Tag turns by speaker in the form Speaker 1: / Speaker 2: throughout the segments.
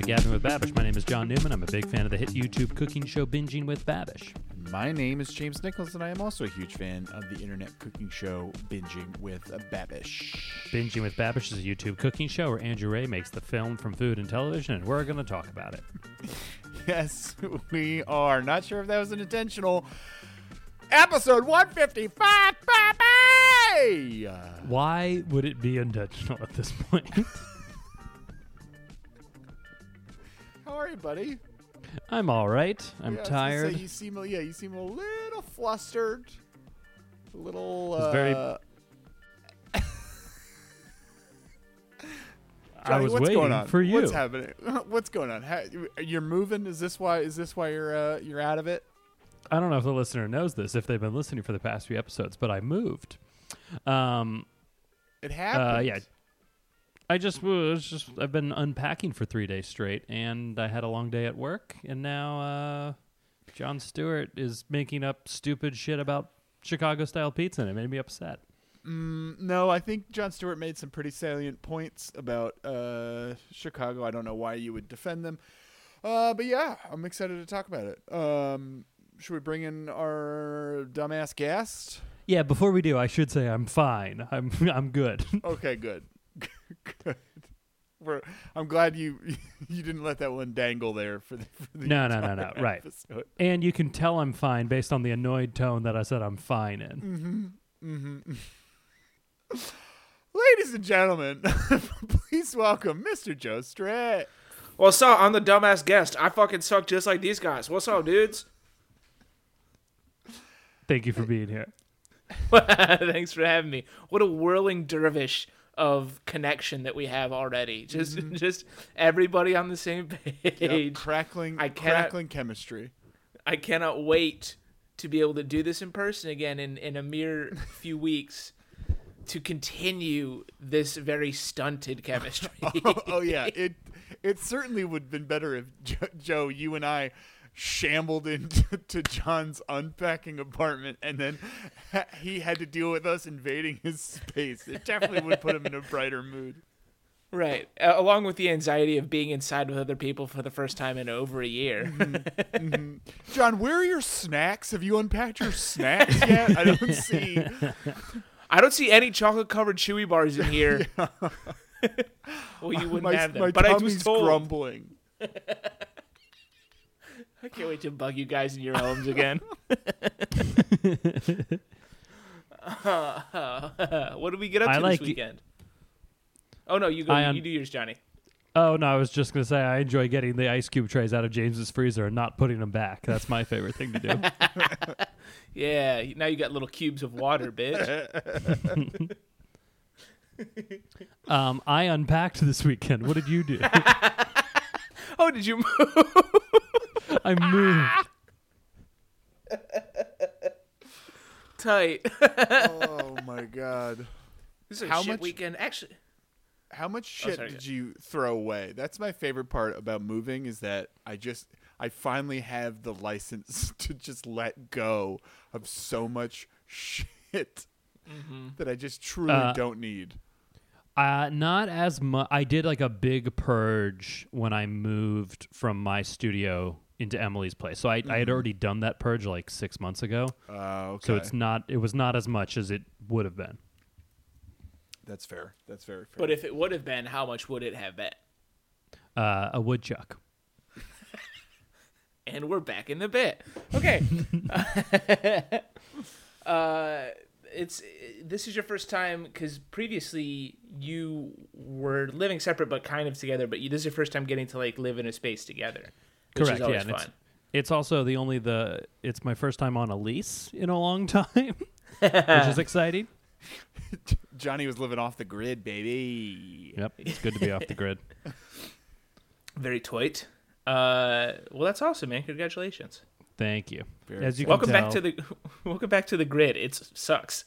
Speaker 1: to Gabbing with Babish. My name is John Newman. I'm a big fan of the hit YouTube cooking show Binging with Babish.
Speaker 2: My name is James Nichols, and I am also a huge fan of the internet cooking show Binging with Babish.
Speaker 1: Binging with Babish is a YouTube cooking show where Andrew Rea makes the film from food and television, and we're going to talk about it.
Speaker 2: Yes, we are. Not sure if that was an intentional. Episode 155, baby! Uh,
Speaker 1: Why would it be intentional at this point?
Speaker 2: are you, buddy?
Speaker 1: I'm all right. I'm
Speaker 2: Yeah,
Speaker 1: tired.
Speaker 2: you seem, yeah, you seem a little flustered. A little. Uh,
Speaker 1: very- I was
Speaker 2: what's
Speaker 1: waiting
Speaker 2: going on?
Speaker 1: for you.
Speaker 2: What's happening? What's going on? How, you're moving. Is this why? Is this why you're uh, you're out of it?
Speaker 1: I don't know if the listener knows this if they've been listening for the past few episodes, but I moved. Um,
Speaker 2: It happened.
Speaker 1: Uh, yeah. I just was just I've been unpacking for three days straight, and I had a long day at work, and now uh, Jon Stewart is making up stupid shit about Chicago style pizza, and it made me upset.
Speaker 2: Mm, no, I think Jon Stewart made some pretty salient points about uh, Chicago. I don't know why you would defend them, uh, but yeah, I'm excited to talk about it. Um, should we bring in our dumbass guest?
Speaker 1: Yeah, before we do, I should say I'm fine. I'm I'm good.
Speaker 2: Okay, good, good. We're, I'm glad you you didn't let that one dangle there for the, for the
Speaker 1: No, no, no,
Speaker 2: entire
Speaker 1: no, right. and you can tell I'm fine based on the annoyed tone that I said I'm fine in.
Speaker 2: Mm-hmm. Mm-hmm. Ladies and gentlemen, please welcome Mr. Joe Strait.
Speaker 3: What's up? I'm the dumbass guest. I fucking suck just like these guys. What's up, dudes?
Speaker 1: Thank you for being here.
Speaker 3: Thanks for having me. What a whirling dervish of connection that we have already. Just, mm-hmm. just everybody on the same
Speaker 2: Yep,
Speaker 3: page.
Speaker 2: crackling,
Speaker 3: I cannot-
Speaker 2: crackling chemistry.
Speaker 3: I cannot wait to be able to do this in person again in, in a mere few weeks to continue this very stunted chemistry.
Speaker 2: oh, oh, yeah, it it certainly would have been better if jo- Joe, you and I shambled into to John's unpacking apartment, and then ha- he had to deal with us invading his space. It definitely would put him in a brighter mood.
Speaker 3: right. Uh, along with the anxiety of being inside with other people for the first time in over a year.
Speaker 2: John, where are your snacks? Have you unpacked your snacks yet? I don't see.
Speaker 3: I don't see any chocolate covered chewy bars in here. well, you wouldn't
Speaker 2: my,
Speaker 3: have them.
Speaker 2: my
Speaker 3: but I was told.
Speaker 2: grumbling.
Speaker 3: I can't wait to bug you guys in your homes again. what did we get up
Speaker 1: I
Speaker 3: to
Speaker 1: like
Speaker 3: this
Speaker 1: y-
Speaker 3: weekend? Oh no, you go.
Speaker 1: I
Speaker 3: you do yours, Johnny.
Speaker 1: Oh no, I was just gonna say I enjoy getting the ice cube trays out of James's freezer and not putting them back. That's my favorite thing to do.
Speaker 3: Yeah, now you got little cubes of water, bitch.
Speaker 1: um, I unpacked this weekend. What did you do?
Speaker 3: oh, did you move?
Speaker 1: I moved.
Speaker 3: Tight.
Speaker 2: oh my god.
Speaker 3: this is a
Speaker 2: How
Speaker 3: shit
Speaker 2: much-
Speaker 3: weekend. Actually,
Speaker 2: How much
Speaker 3: Oh,
Speaker 2: shit
Speaker 3: sorry,
Speaker 2: did
Speaker 3: go.
Speaker 2: you throw away? That's my favorite part about moving is that I just I finally have the license to just let go of so much shit that I just truly
Speaker 1: Uh,
Speaker 2: don't need.
Speaker 1: Uh, not as much. I did like a big purge when I moved from my studio into Emily's place. So I, I had already done that purge like six months ago.
Speaker 2: Uh, okay.
Speaker 1: So it's not. It was not as much as it would have been.
Speaker 2: That's fair. That's very fair.
Speaker 3: but if it would have been, how much would it have been?
Speaker 1: Uh, a woodchuck.
Speaker 3: and we're back in the bit. Okay. uh, it's this is your first time because previously you were living separate but kind of together. But you, this is your first time getting to like live in a space together. Which
Speaker 1: Correct.
Speaker 3: Is always
Speaker 1: yeah. and it's,
Speaker 3: fun.
Speaker 1: it's also the only the. It's my first time on a lease in a long time, which is exciting.
Speaker 2: Johnny was living off the grid, baby.
Speaker 1: Yep. It's good to be off the grid.
Speaker 3: Very toit. Uh, well, that's awesome, man. Congratulations.
Speaker 1: Thank you.
Speaker 2: Very
Speaker 1: As you can
Speaker 3: Welcome back to the welcome back to the grid. It sucks.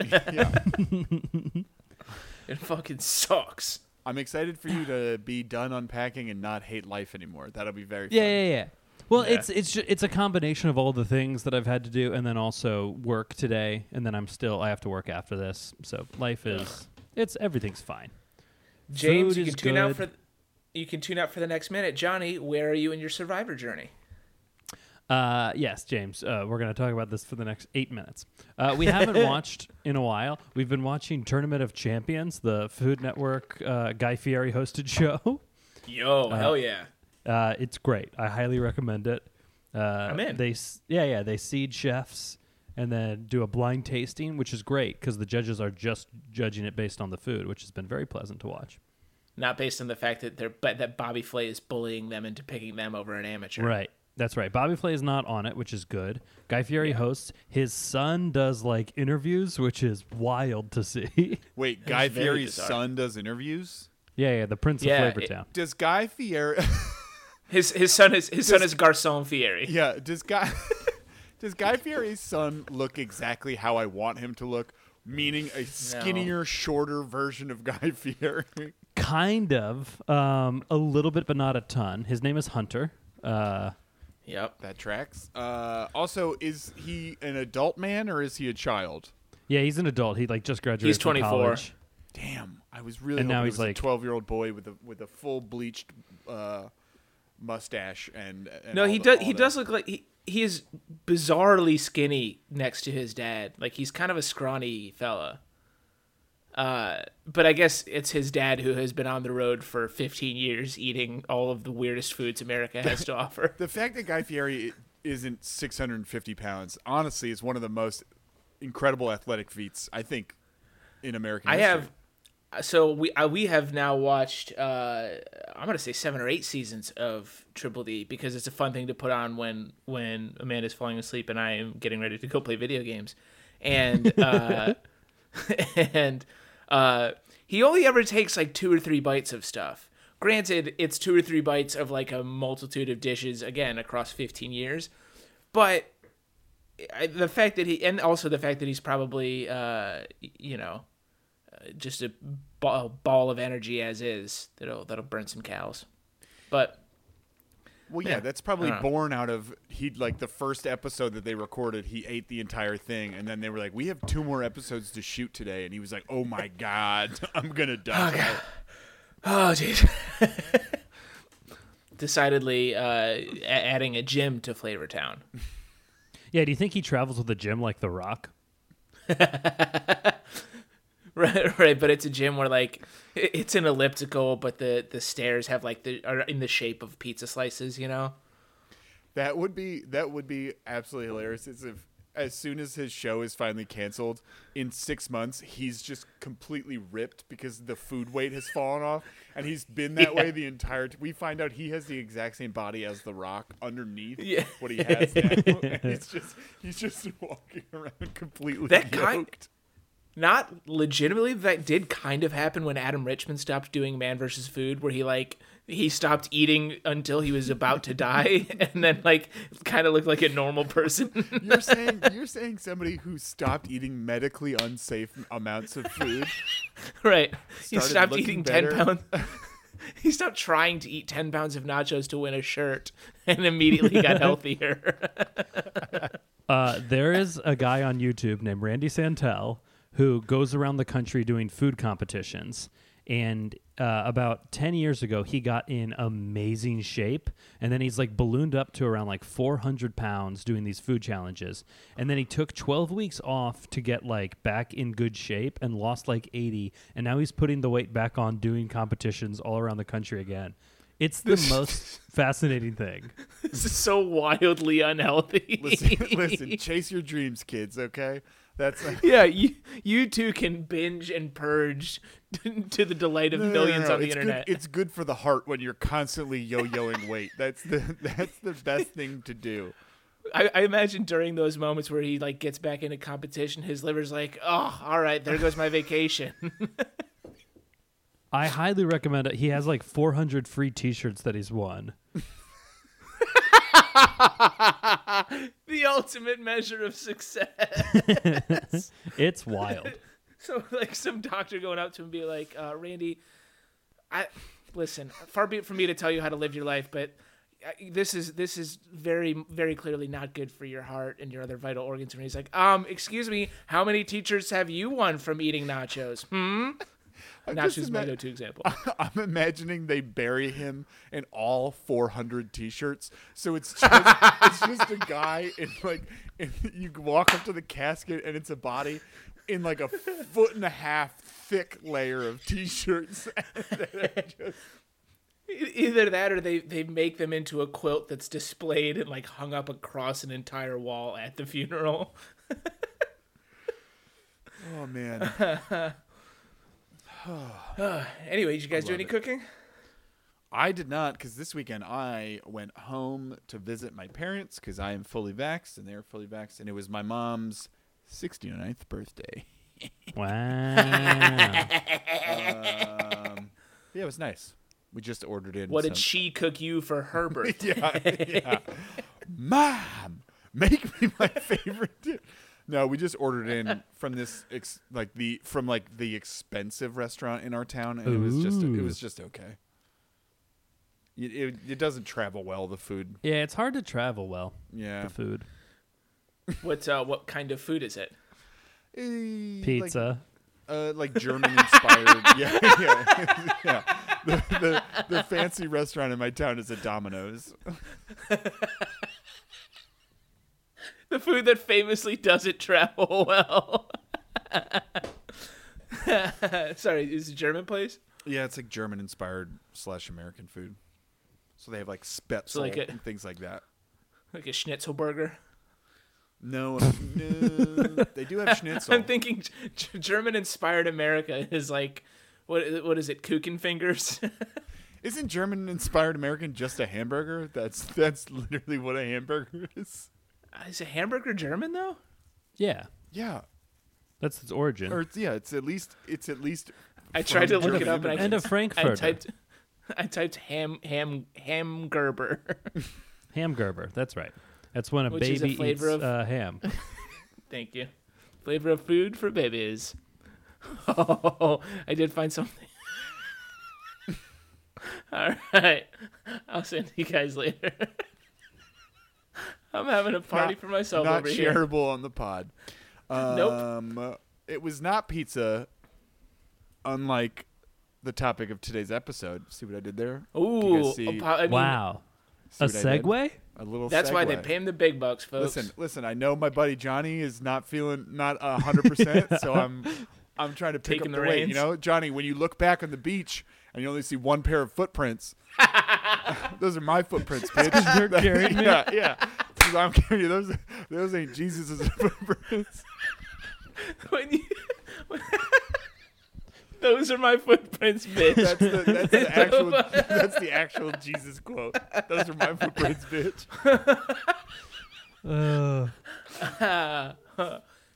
Speaker 3: It fucking sucks.
Speaker 2: I'm excited for you to be done unpacking and not hate life anymore. That'll be very
Speaker 1: Yeah,
Speaker 2: fun.
Speaker 1: yeah, yeah. Well,
Speaker 3: Yeah.
Speaker 1: it's it's ju- it's a combination of all the things that I've had to do, and then also work today, and then I'm still I have to work after this. So life is it's everything's fine.
Speaker 3: James,
Speaker 1: Food
Speaker 3: you can tune out
Speaker 1: good.
Speaker 3: for you can tune out for the next minute. Johnny, where are you in your survivor journey?
Speaker 1: Uh, yes, James. Uh, we're going to talk about this for the next eight minutes. Uh, we haven't watched in a while. We've been watching Tournament of Champions, the Food Network uh, Guy Fieri hosted show.
Speaker 3: Yo, hell yeah.
Speaker 1: Uh, it's great. I highly recommend it. Uh,
Speaker 3: I'm in.
Speaker 1: They yeah yeah they seed chefs and then do a blind tasting, which is great because the judges are just judging it based on the food, which has been very pleasant to watch.
Speaker 3: Not based on the fact that they're but that Bobby Flay is bullying them into picking them over an amateur.
Speaker 1: Right. That's right. Bobby Flay is not on it, which is good. Guy Fieri hosts. His son does like interviews, which is wild to see.
Speaker 2: Wait, Guy Fieri's
Speaker 3: bizarre.
Speaker 2: son does interviews.
Speaker 1: yeah, yeah. The Prince
Speaker 3: Yeah,
Speaker 1: of
Speaker 3: it-
Speaker 1: Flavortown.
Speaker 2: Does Guy Fieri?
Speaker 3: His his son is his son is Garcon Fieri.
Speaker 2: yeah. Does Guy? does Guy Fieri's son look exactly how I want him to look? Meaning a skinnier, shorter version of Guy Fieri.
Speaker 1: kind of. Um, a little bit, but not a ton. His name is Hunter. Uh,
Speaker 3: Yep.
Speaker 2: that tracks. Uh, also, is he an adult man or is he a child?
Speaker 1: yeah, he's an adult. He like just graduated.
Speaker 3: He's
Speaker 1: from
Speaker 3: 24.
Speaker 1: college.
Speaker 2: Damn, I was really
Speaker 1: And
Speaker 2: hoping
Speaker 1: now he's
Speaker 2: was
Speaker 1: like-
Speaker 2: a twelve-year-old boy with a with a full bleached uh, mustache and, and
Speaker 3: No, he
Speaker 2: the-
Speaker 3: does. He
Speaker 2: that.
Speaker 3: does look like he he is bizarrely skinny next to his dad. Like he's kind of a scrawny fella. Uh, but I guess it's his dad who has been on the road for 15 years eating all of the weirdest foods America has to offer.
Speaker 2: The fact that Guy Fieri isn't 650 pounds, honestly, is one of the most incredible athletic feats I think in American.
Speaker 3: I
Speaker 2: history.
Speaker 3: have so we uh, we have now watched uh I'm gonna say seven or eight seasons of Triple D because it's a fun thing to put on when when Amanda's falling asleep and I am getting ready to go play video games, and uh, and uh, he only ever takes like two or three bites of stuff. Granted, it's two or three bites of like a multitude of dishes again across 15 years, but the fact that he and also the fact that he's probably uh, you know uh, just a ball, ball of energy as is that'll that'll burn some cows. But
Speaker 2: Well, yeah,
Speaker 3: Yeah.
Speaker 2: that's probably
Speaker 3: Uh.
Speaker 2: born out of he like the first episode that they recorded. He ate the entire thing, and then they were like, "We have two more episodes to shoot today," and he was like, "Oh my god, I'm gonna die."
Speaker 3: oh jeez. Decidedly uh, a- adding a gym to Flavortown.
Speaker 1: Yeah, do you think he travels with a gym like The Rock?
Speaker 3: Right, right, but it's a gym where like it- it's an elliptical, but the the stairs have like the are in the shape of pizza slices. You know.
Speaker 2: That would be that would be absolutely hilarious. Is if as soon as his show is finally canceled in six months, he's just completely ripped because the food weight has fallen off, and he's been that way the entire. T- we find out he has the exact same body as The Rock underneath
Speaker 3: Yeah.
Speaker 2: what he has now. he's just he's just walking around completely
Speaker 3: That kind-
Speaker 2: yoked.
Speaker 3: Not legitimately that did kind of happen when Adam Richman stopped doing Man versus Food where he like he stopped eating until he was about to die and then like kind of looked like a normal person.
Speaker 2: You're saying you're saying somebody who stopped eating medically unsafe amounts of food.
Speaker 3: right. He stopped eating
Speaker 2: better.
Speaker 3: 10 pounds. he stopped trying to eat 10 pounds of nachos to win a shirt and immediately got healthier.
Speaker 1: Uh, there is a guy on YouTube named Randy Santel who goes around the country doing food competitions. And uh, about 10 years ago, he got in amazing shape. And then he's like ballooned up to around like 400 pounds doing these food challenges. And then he took 12 weeks off to get like back in good shape and lost like 80. And now he's putting the weight back on doing competitions all around the country again. It's the most fascinating thing.
Speaker 3: this is so wildly unhealthy.
Speaker 2: Listen, listen, chase your dreams, kids. Okay, that's like,
Speaker 3: Yeah, you you too can binge and purge to the delight of
Speaker 2: No, no, no,
Speaker 3: millions
Speaker 2: no,
Speaker 3: on the
Speaker 2: it's
Speaker 3: internet.
Speaker 2: Good, it's good for the heart when you're constantly yo-yoing weight. That's the that's the best thing to do.
Speaker 3: I, I imagine during those moments where he like gets back into competition, his liver's like, "Oh, all right, there goes my vacation."
Speaker 1: I highly recommend it. He has like 400 free T-shirts that he's won.
Speaker 3: the ultimate measure of success.
Speaker 1: It's wild.
Speaker 3: So like some doctor going up to him and be like, uh, "Randy, I listen. Far be it from me to tell you how to live your life, but." This is this is very very clearly not good for your heart and your other vital organs. And he's like, um, excuse me, how many teachers have you won from eating nachos? Hmm.
Speaker 2: I'm
Speaker 3: Nachos
Speaker 2: just
Speaker 3: my go-to example.
Speaker 2: I'm imagining they bury him in all 400 T-shirts, so it's just it's just a guy in like in, you walk up to the casket and it's a body in like a foot and a half thick layer of T-shirts. Just-
Speaker 3: Either that, or they they make them into a quilt that's displayed and like hung up across an entire wall at the funeral.
Speaker 2: oh man,
Speaker 3: anyway, did you guys do any
Speaker 2: it.
Speaker 3: cooking?
Speaker 2: I did not because this weekend I went home to visit my parents because I am fully vaxxed and they're fully vaxxed, and it was my mom's 69th birthday.
Speaker 1: Wow.
Speaker 2: Um, yeah, it was nice. We just ordered in.
Speaker 3: What did
Speaker 2: some-
Speaker 3: she cook you for her birthday?
Speaker 2: yeah, yeah. Mom, make me my favorite dish. No, we just ordered in from this ex- like the from like the expensive restaurant in our town, and it was just it was just okay. It, it, it doesn't travel well. The food,
Speaker 1: yeah, it's hard to travel well.
Speaker 2: yeah.
Speaker 1: The food,
Speaker 3: what uh, what kind of food is it?
Speaker 2: Eh, like-
Speaker 1: pizza.
Speaker 2: uh, like German inspired. yeah, yeah, yeah. The, the the fancy restaurant in my town is a Domino's.
Speaker 3: The food that famously doesn't travel well. Sorry, is it a German place?
Speaker 2: Yeah, it's like German inspired slash American food. So they have like Spätzle
Speaker 3: like a-
Speaker 2: and things like that.
Speaker 3: Like a schnitzel burger?
Speaker 2: No, no, they do have schnitzel.
Speaker 3: I'm thinking G- German inspired America is like what what is it? Kuchen fingers?
Speaker 2: Isn't German inspired American just a hamburger? That's that's literally what a hamburger is.
Speaker 3: Is a hamburger German though?
Speaker 1: Yeah,
Speaker 2: Yeah,
Speaker 1: that's its origin.
Speaker 2: or it's, yeah, it's at least it's at least.
Speaker 3: I tried to look it up and I,
Speaker 1: and a
Speaker 3: I
Speaker 1: frankfurter.
Speaker 3: typed I typed ham ham ham gerber.
Speaker 1: Hamgerber. That's right. That's when a
Speaker 3: Which is a
Speaker 1: baby
Speaker 3: flavor
Speaker 1: eats
Speaker 3: of-
Speaker 1: uh, ham.
Speaker 3: Thank you. Flavor of food for babies. Oh, I did find something. All right, I'll send you guys later. I'm having a party
Speaker 2: Not-
Speaker 3: for myself
Speaker 2: not
Speaker 3: over here.
Speaker 2: shareable on the pod.
Speaker 3: Nope.
Speaker 2: Um, It was not pizza, unlike the topic of today's episode. See what I did there?
Speaker 3: Ooh,
Speaker 2: see-
Speaker 3: a po- I mean,
Speaker 1: wow. A
Speaker 2: what I did?
Speaker 1: segue?
Speaker 2: A little.
Speaker 3: That's why they pay him the big bucks, folks.
Speaker 2: Listen, listen. I know my buddy Johnny is not feeling not a hundred percent, so I'm I'm trying to pick
Speaker 3: Taking
Speaker 2: up
Speaker 3: the
Speaker 2: the weight. You know, Johnny, when you look back on the beach and you only see one pair of footprints, those are my footprints, bitch.
Speaker 1: You're carrying me?
Speaker 2: yeah, yeah. 'Cause I'm carrying you. Those those ain't Jesus' footprints.
Speaker 3: when you, those are my footprints, bitch.
Speaker 2: That's the that's the actual that's the actual Jesus quote. Those are my footprints, bitch.
Speaker 1: Uh,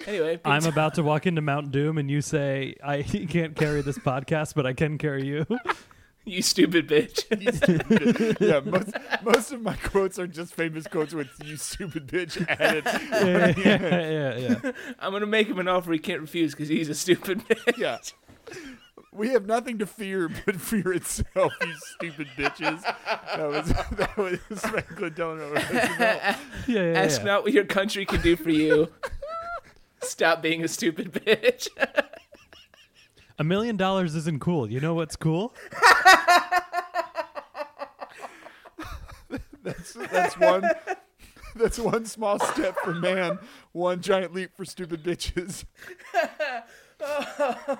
Speaker 3: anyway,
Speaker 1: I'm about to walk into Mount Doom, and you say I can't carry this podcast, but I can carry you.
Speaker 3: You stupid bitch.
Speaker 2: You stupid bitch. Yeah, most most of my quotes are just famous quotes with "you stupid bitch" added.
Speaker 1: yeah, yeah, yeah, yeah.
Speaker 3: I'm gonna make him an offer he can't refuse because he's a stupid bitch.
Speaker 2: Yeah. We have nothing to fear but fear itself, you stupid bitches. That was that was Franklin Delano Roosevelt.
Speaker 1: yeah, yeah,
Speaker 3: Ask
Speaker 1: yeah.
Speaker 3: not what your country can do for you. Stop being a stupid bitch.
Speaker 1: A million dollars isn't cool. You know what's cool?
Speaker 2: That's that's one that's one small step for man, one giant leap for stupid bitches. oh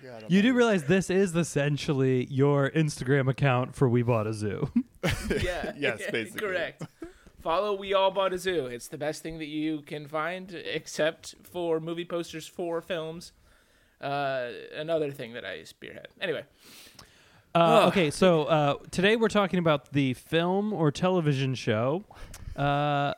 Speaker 2: god.
Speaker 1: You do realize this is essentially your Instagram account for We Bought a Zoo.
Speaker 3: yeah.
Speaker 2: Yes, basically.
Speaker 3: Correct. Follow We All Bought a Zoo. It's the best thing that you can find, except for movie posters for films. Uh, another thing that I spearhead. Anyway,
Speaker 1: Uh, okay, so uh, today we're talking about the film or television show. Uh,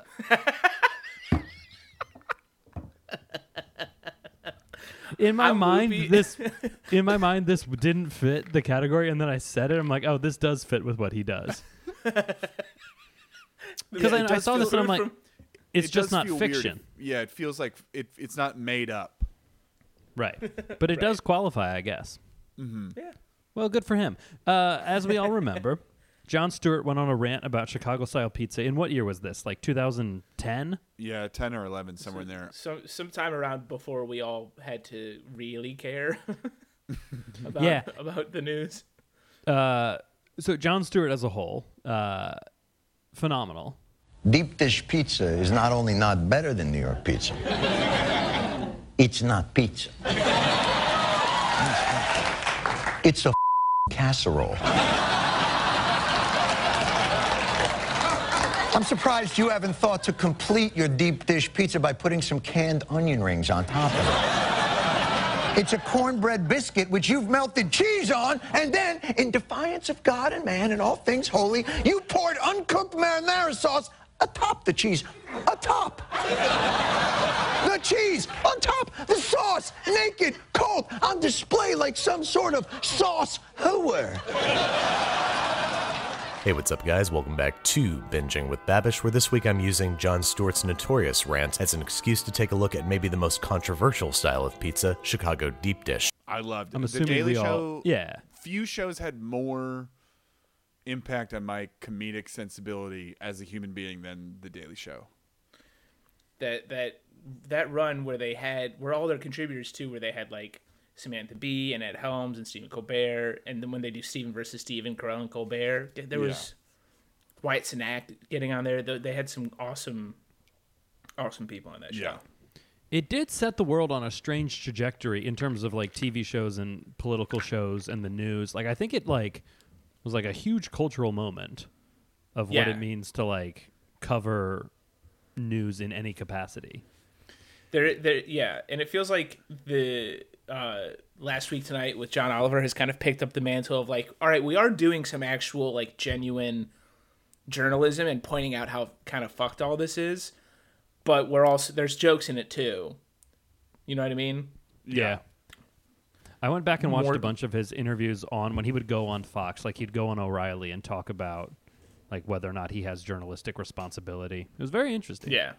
Speaker 1: in my
Speaker 3: A
Speaker 1: mind,
Speaker 3: movie-
Speaker 1: this in my mind this didn't fit the category, and then I said it. I'm like, oh, this does fit with what he does. Because
Speaker 2: Yeah,
Speaker 1: I, I saw this and I'm like,
Speaker 3: from-
Speaker 1: it's
Speaker 2: It
Speaker 1: just not
Speaker 2: feel weird.
Speaker 1: fiction,
Speaker 2: Yeah, it feels like it, it's not made up.
Speaker 1: Right? But it does qualify, I guess.
Speaker 3: yeah.
Speaker 1: Well, good for him. Uh, as we all remember, Jon Stewart went on a rant about Chicago style pizza. In what year was this? Like 2010?
Speaker 2: Yeah, ten or eleven, somewhere in there.
Speaker 3: So sometime around before we all had to really care. about,
Speaker 1: Yeah.
Speaker 3: about the news.
Speaker 1: Uh, so Jon Stewart as a whole, uh, phenomenal.
Speaker 4: Deep dish pizza is not only not better than New York pizza, it's not pizza. It's a casserole. I'm surprised you haven't thought to complete your deep dish pizza by putting some canned onion rings on top of it. It's a cornbread biscuit which you've melted cheese on, and then, in defiance of God and man and all things holy, you poured uncooked marinara sauce atop the cheese. Atop. The cheese on top, the sauce, naked, cold, on display like some sort of sauce hooer.
Speaker 5: Hey, what's up, guys? Welcome back to Binging with Babish, where this week I'm using Jon Stewart's notorious rant as an excuse to take a look at maybe the most controversial style of pizza, Chicago deep dish.
Speaker 2: I loved it.
Speaker 1: I'm
Speaker 2: the
Speaker 1: assuming
Speaker 2: Daily
Speaker 1: we all-
Speaker 2: Show.
Speaker 1: yeah.
Speaker 2: Few shows had more impact on my comedic sensibility as a human being than the Daily Show.
Speaker 3: That that that run where they had where all their contributors too, where they had like Samantha Bee and Ed Helms and Stephen Colbert, and then when they do Stephen versus Stephen, Carell and Colbert, there was Wyatt Cenac getting on there. They had some awesome, awesome people on that show.
Speaker 2: Yeah.
Speaker 1: It did set the world on a strange trajectory in terms of like TV shows and political shows and the news. Like I think it like was like a huge cultural moment of what it means to like cover news in any capacity.
Speaker 3: There, there, yeah, and it feels like the uh, last week tonight with John Oliver has kind of picked up the mantle of like, all right, we are doing some actual like genuine journalism and pointing out how kind of fucked all this is, but we're also there's jokes in it too. You know what I mean?
Speaker 1: Yeah. I went back and watched
Speaker 3: More-
Speaker 1: a bunch of his interviews on when he would go on Fox, like he'd go on O'Reilly and talk about like whether or not he has journalistic responsibility. It was very interesting.
Speaker 3: Yeah.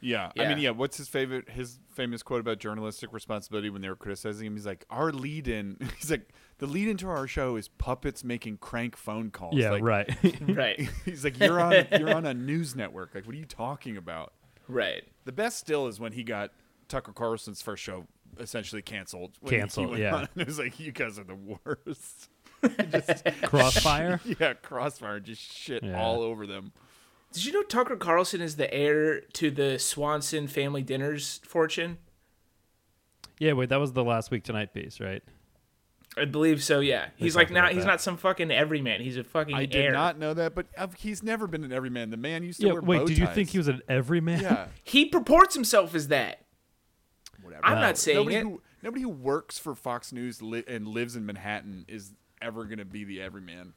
Speaker 2: Yeah. I mean, yeah. What's his favorite? His famous quote about journalistic responsibility when they were criticizing him. He's like, "Our lead in." He's like, "The lead into our show is puppets making crank phone calls."
Speaker 1: Yeah,
Speaker 2: Like,
Speaker 1: right.
Speaker 3: Right.
Speaker 2: He's like, "You're on. You're on a news network. Like, what are you talking about?"
Speaker 3: right.
Speaker 2: The best still is when he got Tucker Carlson's first show essentially canceled. When
Speaker 1: Canceled, yeah.
Speaker 2: on and it was like, "You guys are the worst."
Speaker 1: Crossfire.
Speaker 2: yeah, Crossfire just shit
Speaker 1: Yeah.
Speaker 2: all over them.
Speaker 3: Did you know Tucker Carlson is the heir to the Swanson family dinners fortune?
Speaker 1: yeah, wait, that was the last week tonight piece, right?
Speaker 3: I believe so. Yeah, he's
Speaker 1: talked
Speaker 3: like not.
Speaker 1: about
Speaker 3: He's
Speaker 1: that.
Speaker 3: not some fucking everyman. He's a fucking
Speaker 2: I did
Speaker 3: heir.
Speaker 2: not know that, but uh, he's never been an everyman. The man used to
Speaker 1: Yeah,
Speaker 2: wear
Speaker 1: wait,
Speaker 2: bow
Speaker 1: did you think he was an everyman?
Speaker 2: Yeah,
Speaker 3: He purports himself as that.
Speaker 2: Whatever.
Speaker 3: I'm not saying
Speaker 2: nobody
Speaker 3: it.
Speaker 2: who nobody who works for Fox News li- and lives in Manhattan is ever going to be the everyman.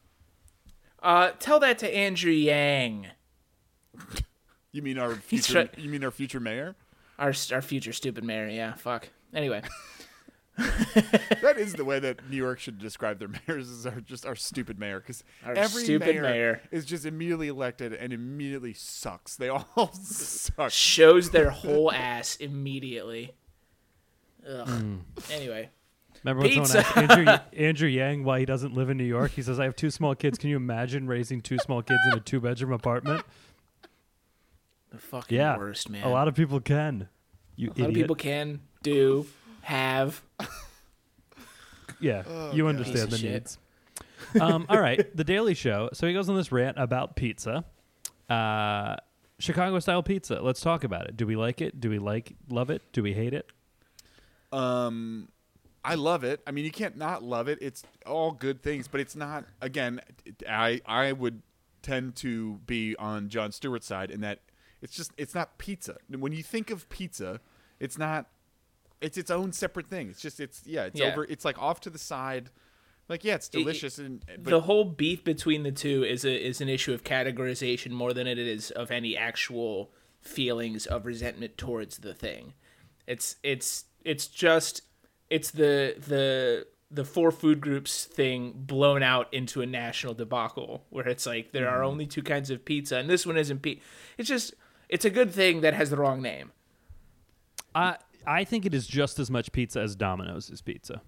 Speaker 3: Uh, tell that to Andrew Yang,
Speaker 2: You mean our future?
Speaker 3: try-
Speaker 2: you mean our future mayor?
Speaker 3: our our future stupid mayor. Yeah, fuck. Anyway,
Speaker 2: that is the way that New York should describe their mayors is our just our stupid mayor because
Speaker 3: Our
Speaker 2: every
Speaker 3: stupid
Speaker 2: mayor,
Speaker 3: mayor.
Speaker 2: is just immediately elected and immediately sucks. They all suck.
Speaker 3: shows their whole ass immediately. Ugh.
Speaker 1: Hmm.
Speaker 3: Anyway,
Speaker 1: Remember when
Speaker 3: Pizza.
Speaker 1: someone asked Andrew, Andrew Yang why he doesn't live in New York? He says, I have two small kids. Can you imagine raising two small kids in a two bedroom apartment?
Speaker 3: the fucking
Speaker 1: Yeah.
Speaker 3: worst man.
Speaker 1: A lot of people can. You
Speaker 3: A lot
Speaker 1: idiot.
Speaker 3: of people can do have.
Speaker 1: Yeah,
Speaker 2: Oh,
Speaker 1: you
Speaker 3: Piece
Speaker 1: understand the
Speaker 3: shit.
Speaker 1: needs. um, all right, The Daily Show. So he goes on this rant about pizza, uh, Chicago style pizza. Let's talk about it. Do we like it? Do we like love it? Do we hate it?
Speaker 2: Um, I love it. I mean, you can't not love it. It's all good things, but it's not. Again, I I would tend to be on Jon Stewart's side in that it's just it's not pizza. When you think of pizza, it's not. It's its own separate thing. It's just it's yeah. It's
Speaker 3: Yeah.
Speaker 2: over. It's like off to the side. Like yeah, it's
Speaker 3: It- it-
Speaker 2: delicious and but
Speaker 3: the whole beef between the two is a is an issue of categorization more than it is of any actual feelings of resentment towards the thing. It's it's it's just it's the the the four food groups thing blown out into a national debacle where it's like there are mm-hmm. only two kinds of pizza and this one isn't pizza. It's just it's a good thing that has the wrong name.
Speaker 1: I I think it is just as much pizza as Domino's is pizza.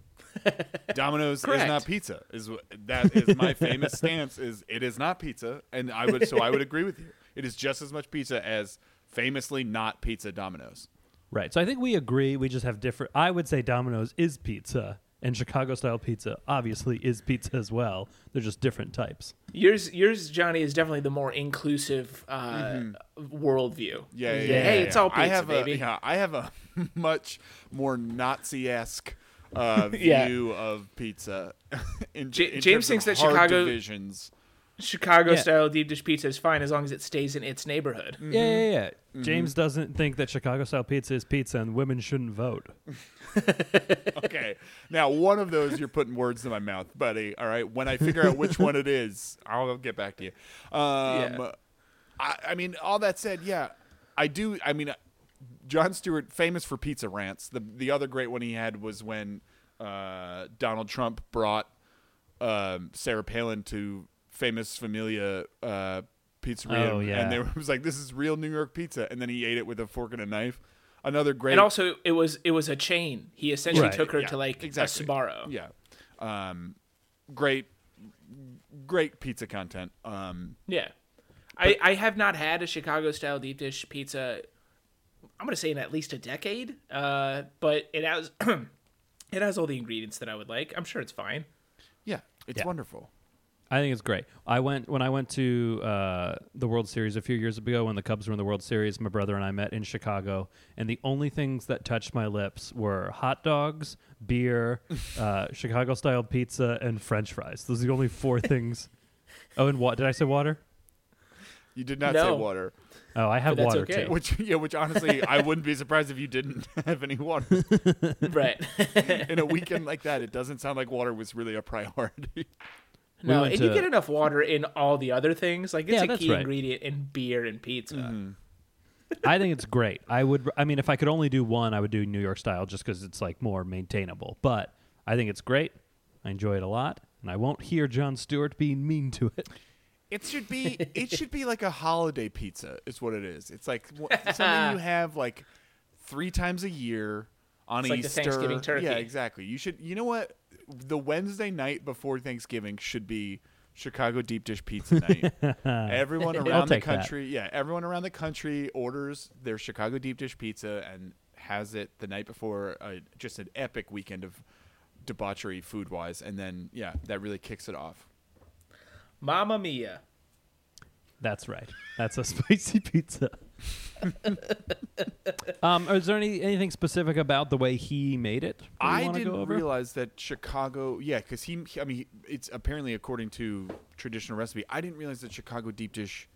Speaker 2: Domino's is not pizza. Is wh- that is my famous stance? Is it is not pizza, and I would so I would agree with you. It is just as much pizza as famously not pizza Domino's.
Speaker 1: Right. So I think we agree. We just have different. I would say Domino's is pizza, And Chicago style pizza obviously is pizza as well. They're just different types.
Speaker 3: Yours, yours, Johnny, is definitely the more inclusive uh, worldview.
Speaker 2: Yeah, yeah,
Speaker 3: Hey,
Speaker 2: yeah,
Speaker 3: it's all pizza,
Speaker 2: I have
Speaker 3: baby.
Speaker 2: A, yeah, I have a much more Nazi-esque uh,
Speaker 3: Yeah.
Speaker 2: view of pizza. in,
Speaker 3: Ja-
Speaker 2: in
Speaker 3: James
Speaker 2: terms
Speaker 3: thinks
Speaker 2: of
Speaker 3: that
Speaker 2: hard
Speaker 3: Chicago-
Speaker 2: divisions.
Speaker 3: Chicago
Speaker 1: Yeah.
Speaker 3: style deep dish pizza is fine as long as it stays in its neighborhood.
Speaker 2: Mm-hmm.
Speaker 1: Yeah, yeah, yeah. James doesn't think that Chicago style pizza is pizza and women shouldn't vote.
Speaker 2: Okay, now one of those you're putting words in my mouth, buddy. All right, when I figure out which one it is, I'll get back to you. Um,
Speaker 3: Yeah.
Speaker 2: I, I mean, all that said, yeah, I do. I mean, Jon Stewart, famous for pizza rants. The the other great one he had was when uh, Donald Trump brought um, Sarah Palin to famous Famiglia uh, Pizzeria,
Speaker 1: Oh, yeah.
Speaker 2: and they were, it was like, "This is real New York pizza," and then he ate it with a fork and a knife. Another great,
Speaker 3: And also, it was it was a chain. He essentially
Speaker 1: Right,
Speaker 3: took her
Speaker 2: yeah,
Speaker 3: to like
Speaker 2: exactly.
Speaker 3: a Sbarro.
Speaker 2: yeah, um, great, great pizza content. Um,
Speaker 3: Yeah. I, I have not had a Chicago style deep dish pizza. I'm gonna say in at least a decade. Uh, but it has it has all the ingredients that I would like. I'm sure it's fine.
Speaker 2: yeah, it's
Speaker 1: Yeah.
Speaker 2: wonderful.
Speaker 1: I think it's great. I went when I went to uh, the World Series a few years ago when the Cubs were in the World Series. My brother and I met in Chicago, and the only things that touched my lips were hot dogs, beer, uh, Chicago style pizza, and French fries. Those are the only four things. Oh, and what did I say? Water?
Speaker 2: You did not say water,
Speaker 1: Oh, I have water
Speaker 3: okay.
Speaker 1: too.
Speaker 2: which yeah, which honestly I wouldn't be surprised if you didn't have any water
Speaker 3: right.
Speaker 2: in a weekend like that. It doesn't sound like water was really a priority.
Speaker 3: No,
Speaker 1: went
Speaker 3: and you get enough water in all the other things. Like it's
Speaker 1: Yeah,
Speaker 3: a key
Speaker 1: right.
Speaker 3: ingredient in beer and pizza. Mm-hmm.
Speaker 1: I think it's great. I would. I mean, if I could only do one, I would do New York style, just because it's like more maintainable. But I think it's great. I enjoy it a lot, and I won't hear Jon Stewart being mean to it.
Speaker 2: It should be it should be like a holiday pizza is what it is. It's like wh- something you have like three times a year on
Speaker 3: It's like the
Speaker 2: Easter.
Speaker 3: Thanksgiving turkey.
Speaker 2: Yeah, exactly. You should you know what? The Wednesday night before Thanksgiving should be Chicago deep dish pizza night. everyone around the
Speaker 1: take that.
Speaker 2: country, yeah, everyone around the country orders their Chicago deep dish pizza and has it the night before uh, just an epic weekend of debauchery food wise and then yeah, that really kicks it off.
Speaker 3: Mamma mia.
Speaker 1: That's right. That's a spicy pizza. um, is there any anything specific about the way he made it?
Speaker 2: I
Speaker 1: wanna go
Speaker 2: didn't
Speaker 1: over?
Speaker 2: realize that Chicago, yeah, because he, I mean, it's apparently according to traditional recipe. I didn't realize that Chicago deep dish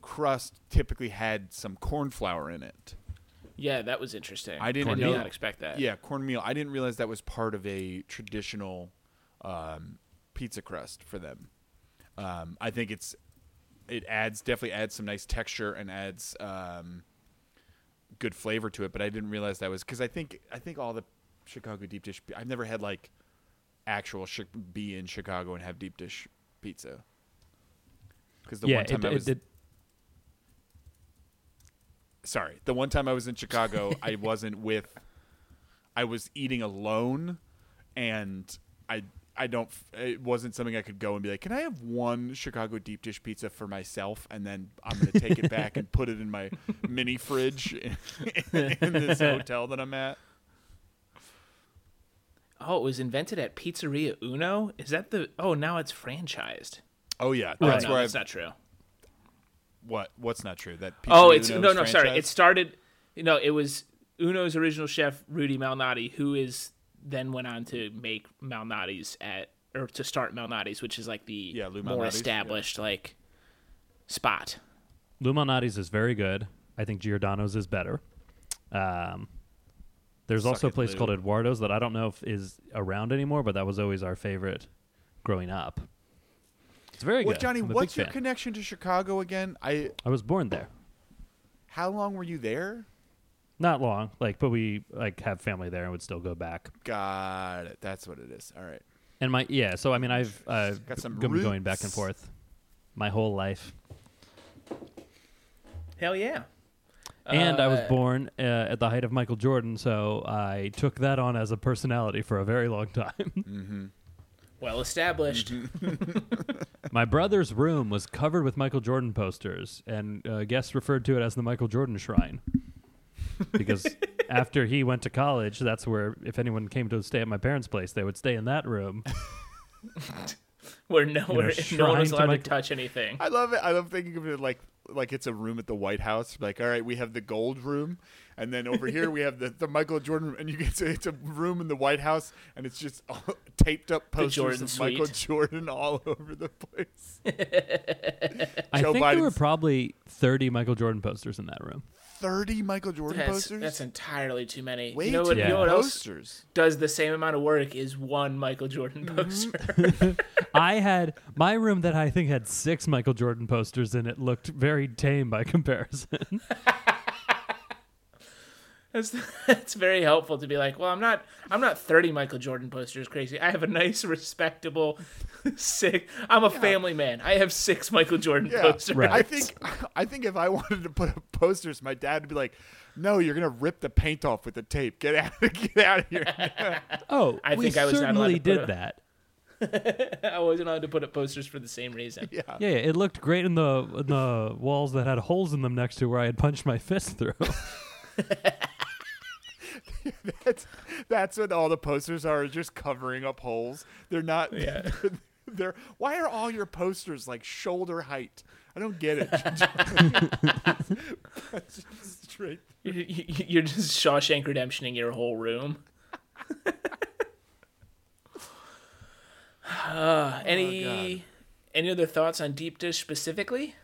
Speaker 2: crust typically had some corn flour in it.
Speaker 3: Yeah, that was interesting.
Speaker 2: I didn't
Speaker 3: did
Speaker 2: know-
Speaker 3: not expect that.
Speaker 2: Yeah, cornmeal. I didn't realize that was part of a traditional um, pizza crust for them. Um, I think it's it adds definitely adds some nice texture and adds um, good flavor to it. But I didn't realize that was because I think I think all the Chicago deep dish. I've never had like actual chi- be in Chicago and have deep dish pizza. Because the
Speaker 1: yeah,
Speaker 2: one time
Speaker 1: it,
Speaker 2: I
Speaker 1: it
Speaker 2: was sorry the one time i was in chicago i wasn't with i was eating alone and i i don't it wasn't something i could go and be like can i have one chicago deep dish pizza for myself and then i'm going to take it back and put it in my mini fridge in, in this hotel that i'm at
Speaker 3: Oh, it was invented at Pizzeria Uno. Is that the? Oh, now it's franchised.
Speaker 2: oh yeah
Speaker 3: Oh,
Speaker 2: that's
Speaker 3: no,
Speaker 2: where
Speaker 3: that's
Speaker 2: i
Speaker 3: not true.
Speaker 2: what what's not true that
Speaker 3: Oh, it's
Speaker 2: Uno's
Speaker 3: no, no, sorry. It started. You know, it was Uno's original chef Rudy Malnati, who is then went on to make Malnati's at or to start Malnati's, which is like the
Speaker 2: Yeah,
Speaker 3: more
Speaker 2: Malnati's, yeah.
Speaker 3: established like spot.
Speaker 1: Lou Malnati's is very good. I think Giordano's is better. Um, there's
Speaker 2: Suck
Speaker 1: also a place
Speaker 2: Lou.
Speaker 1: called Eduardo's that I don't know if is around anymore, but that was always our favorite growing up. It's very
Speaker 2: well
Speaker 1: good.
Speaker 2: johnny
Speaker 1: I'm a big
Speaker 2: what's your
Speaker 1: fan.
Speaker 2: connection to chicago again i
Speaker 1: I was born there.
Speaker 2: how long were you there
Speaker 1: Not long, like, but we like have family there and would still go back.
Speaker 2: got it that's what it is all right
Speaker 1: And my yeah, so I mean, I've I've
Speaker 2: Got some
Speaker 1: been going back and forth my whole life.
Speaker 3: Hell yeah!
Speaker 1: And I was
Speaker 3: Uh,
Speaker 1: born uh, at the height of Michael Jordan, so I took that on as a personality for a very long time.
Speaker 3: Well established.
Speaker 1: My brother's room was covered with Michael Jordan posters, and uh, guests referred to it as the Michael Jordan Shrine because after he went to college, that's where if anyone came to stay at my parents' place, they would stay in that room.
Speaker 3: where no, where no one was
Speaker 1: shrine to
Speaker 3: allowed to, touch anything.
Speaker 2: I love it. I love thinking of it like like it's a room at the White House. Like, all right, we have the gold room, and then over here we have the, the Michael Jordan, room, and you get to it's a room in the White House, and it's just all, taped up posters
Speaker 3: Jordan
Speaker 2: of Michael. Jordan all over the place.
Speaker 1: I
Speaker 2: Joe
Speaker 1: think there were probably 30 Michael Jordan posters in that room.
Speaker 2: Thirty Michael Jordan
Speaker 3: That's,
Speaker 2: posters.
Speaker 3: that's entirely too many.
Speaker 2: Way
Speaker 3: you know
Speaker 2: too
Speaker 3: what?
Speaker 1: many
Speaker 3: You know what else
Speaker 2: posters.
Speaker 3: does the same amount of work is one Michael Jordan
Speaker 2: Mm-hmm.
Speaker 3: poster.
Speaker 1: I had my room that I think had six Michael Jordan posters in it looked very tame by comparison.
Speaker 3: That's that's very helpful to be like, well, I'm not I'm not 30 Michael Jordan posters crazy. I have a nice, respectable six. I'm a family man. I have six Michael Jordan
Speaker 2: Yeah,
Speaker 3: posters.
Speaker 1: Right.
Speaker 2: I think I think if I wanted to put up posters, my dad would be like, "No, you're gonna rip the paint off with the tape. Get out, get out of here."
Speaker 1: Oh,
Speaker 3: I
Speaker 1: we
Speaker 3: think I was not allowed
Speaker 1: certainly
Speaker 3: to
Speaker 1: did that.
Speaker 3: I wasn't allowed to put up posters for the same reason.
Speaker 2: yeah.
Speaker 1: Yeah, yeah, it looked great in the in the walls that had holes in them next to where I had punched my fist through.
Speaker 2: That's that's what all the posters are, just covering up holes. They're not.
Speaker 3: Yeah.
Speaker 2: They're, they're- why are all your posters like shoulder height? I don't get it. Straight.
Speaker 3: You- you- You're just Shawshank Redemptioning your whole room. uh, any any other thoughts on deep dish specifically?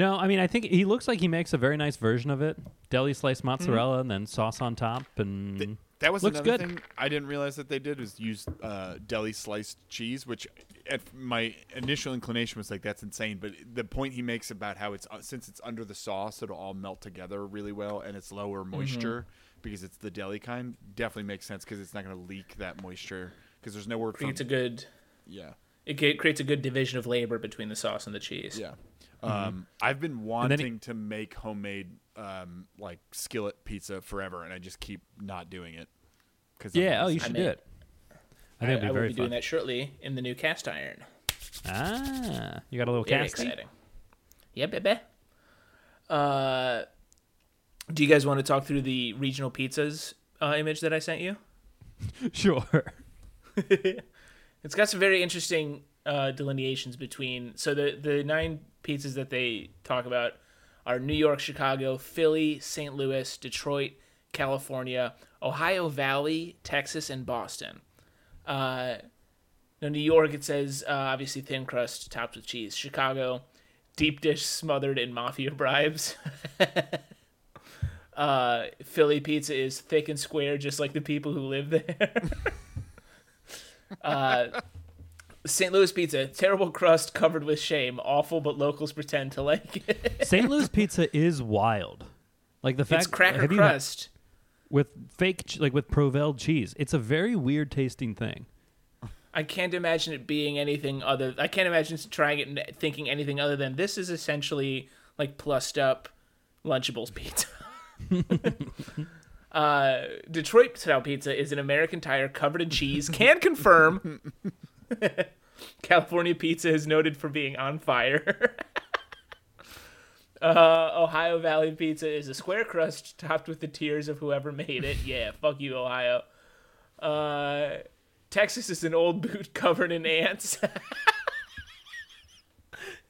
Speaker 1: No, I mean I think he looks like he makes a very nice version of it. Deli sliced mozzarella and then sauce on top and
Speaker 2: That was
Speaker 1: Looks
Speaker 2: another
Speaker 1: good.
Speaker 2: thing I didn't realize that they did was use uh, deli sliced cheese, which at my initial inclination was like that's insane. But the point he makes about how it's uh, since it's under the sauce, it'll all melt together really well, and it's lower moisture because it's the deli kind. Definitely makes sense because it's not going to leak that moisture because there's nowhere from.
Speaker 3: Creates a good
Speaker 2: yeah,
Speaker 3: it ge- creates a good division of labor between the sauce and the cheese.
Speaker 2: yeah. Um, I've been wanting
Speaker 1: he-
Speaker 2: to make homemade um, like skillet pizza forever, and I just keep not doing it. Cause I'm
Speaker 1: yeah, oh,
Speaker 2: lazy.
Speaker 1: you should
Speaker 3: made-
Speaker 1: do it. I
Speaker 3: I,
Speaker 1: think it'd
Speaker 3: I
Speaker 1: be
Speaker 3: will
Speaker 1: very
Speaker 3: be
Speaker 1: fun.
Speaker 3: doing that shortly in the new cast iron.
Speaker 1: Ah, you got a little
Speaker 3: Very
Speaker 1: casting.
Speaker 3: exciting. Yeah, baby. Uh, do you guys want to talk through the regional pizzas uh, image that I sent you?
Speaker 1: Sure.
Speaker 3: It's got some very interesting uh, delineations between. So the the nine pizzas that they talk about are New York, Chicago, Philly, St. Louis, Detroit, California, Ohio Valley, Texas, and Boston. Uh, now New York, it says uh, obviously thin crust topped with cheese. Chicago, deep dish smothered in mafia bribes. uh, Philly pizza is thick and square, just like the people who live there. St. Louis pizza, terrible crust covered with shame, awful, but locals pretend to like it.
Speaker 1: St. Louis pizza is wild. Like the fact
Speaker 3: it's cracker
Speaker 1: you had-
Speaker 3: crust.
Speaker 1: with fake like with Provel cheese. It's a very weird tasting thing.
Speaker 3: I can't imagine it being anything other. I can't imagine trying it and thinking anything other than this is essentially like plussed up Lunchables pizza. uh, Detroit style pizza is an American tire covered in cheese. Can confirm. California pizza is noted for being on fire. uh, Ohio Valley pizza is a square crust topped with the tears of whoever made it. Yeah, fuck you, Ohio. Uh, Texas is an old boot covered in ants.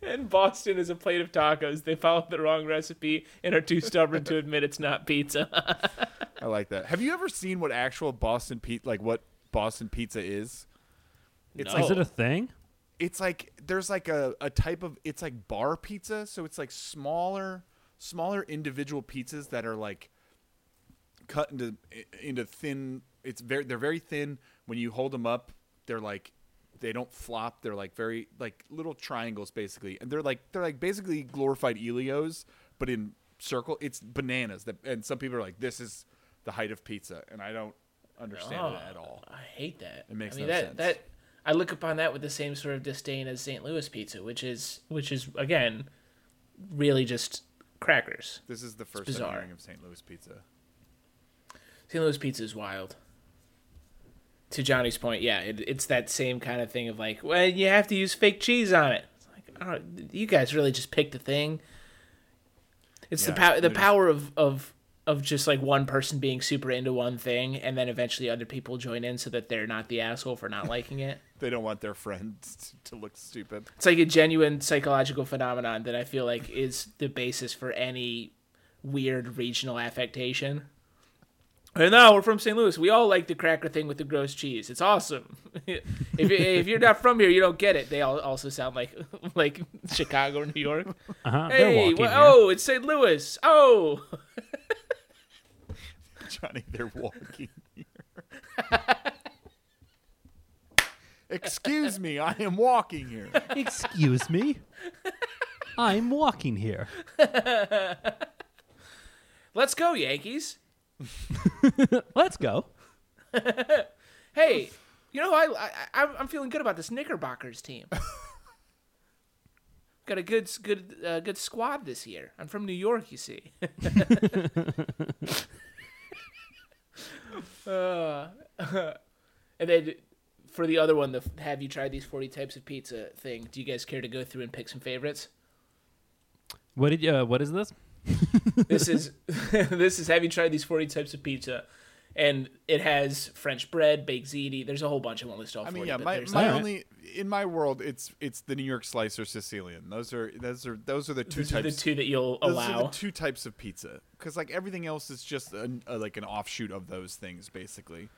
Speaker 3: and Boston is a plate of tacos. They followed the wrong recipe and are too stubborn to admit it's not pizza.
Speaker 2: I like that. Have you ever seen what actual Boston pizza, like what Boston pizza is? It's
Speaker 3: No.
Speaker 1: Is it a thing?
Speaker 2: it's like there's like a, a type of it's like bar pizza, so it's like smaller smaller individual pizzas that are like cut into into thin. It's very they're very thin. When you hold them up, they're like they don't flop. They're like very like little triangles basically, and they're like they're like basically glorified Ellio's, but in circle. It's bananas. That and some people are like this is the height of pizza, and I don't understand oh, it at all.
Speaker 3: I hate that.
Speaker 2: It makes
Speaker 3: I mean,
Speaker 2: no
Speaker 3: that,
Speaker 2: sense.
Speaker 3: That I look upon that with the same sort of disdain as St. Louis pizza, which is which is again really just crackers.
Speaker 2: This is the first
Speaker 3: bizarre.
Speaker 2: I'm hearing of St. Louis pizza.
Speaker 3: St. Louis pizza is wild. To Johnny's point, yeah, it, it's that same kind of thing of like, well, you have to use fake cheese on it. It's like, oh, you guys really just picked a thing. It's the power, the power of of of just like one person being super into one thing and then eventually other people join in so that they're not the asshole for not liking it.
Speaker 2: They don't want their friends to look stupid.
Speaker 3: It's like a genuine psychological phenomenon that I feel like is the basis for any weird regional affectation. And now we're from St. Louis. We all like the cracker thing with the gross cheese. It's awesome. if you, if you're not from here, you don't get it. They all also sound like like Chicago or New York.
Speaker 1: Uh-huh.
Speaker 3: Hey,
Speaker 1: walking
Speaker 3: wha- oh, it's St. Louis. Oh,
Speaker 2: Johnny, they're walking here. Excuse me, I am walking here.
Speaker 1: Excuse me. I'm walking here.
Speaker 3: let's go Yankees.
Speaker 1: Let's go.
Speaker 3: Hey, you know I, I I'm- I'm feeling good about this Knickerbockers team. Got a good good uh, good squad this year. I'm from New York, you see. uh, and then for the other one, the have you tried these 40 types of pizza thing? Do you guys care to go through and pick some favorites?
Speaker 1: What did you? Uh, what is this?
Speaker 3: this is this is have you tried these 40 types of pizza? And it has French bread, baked ziti. There's a whole bunch. I won't list all
Speaker 2: I
Speaker 3: 40.
Speaker 2: mean, yeah, my,
Speaker 3: there's
Speaker 2: my
Speaker 3: like-
Speaker 2: only in my world, it's it's the New York slice or Sicilian. Those are those are those are the two
Speaker 3: those are
Speaker 2: types.
Speaker 3: the two that you'll
Speaker 2: those
Speaker 3: allow.
Speaker 2: are the two types of pizza because like everything else is just an, uh, like an offshoot of those things, basically.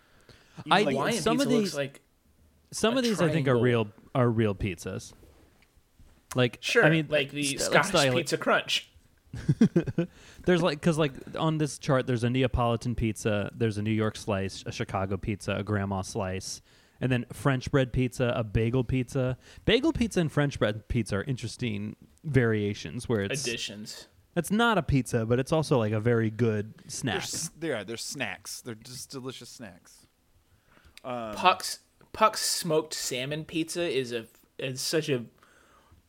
Speaker 1: I
Speaker 3: Like,
Speaker 1: some
Speaker 3: pizza
Speaker 1: of
Speaker 3: looks
Speaker 1: these
Speaker 3: like
Speaker 1: some
Speaker 3: a
Speaker 1: of these I think are real are real pizzas. Like
Speaker 3: sure,
Speaker 1: I mean,
Speaker 3: like the
Speaker 1: st-
Speaker 3: Scottish
Speaker 1: style
Speaker 3: pizza crunch.
Speaker 1: There's like because like on this chart, there's a Neapolitan pizza, there's a New York slice, a Chicago pizza, a grandma slice, and then French bread pizza, a bagel pizza. Bagel pizza and French bread pizza are interesting variations where it's
Speaker 3: Additions.
Speaker 1: it's not a pizza, but it's also like a very good
Speaker 2: They're,
Speaker 1: snack.
Speaker 2: s- they're they're snacks. They're just delicious snacks. Um,
Speaker 3: Puck's Puck's smoked salmon pizza is a is such a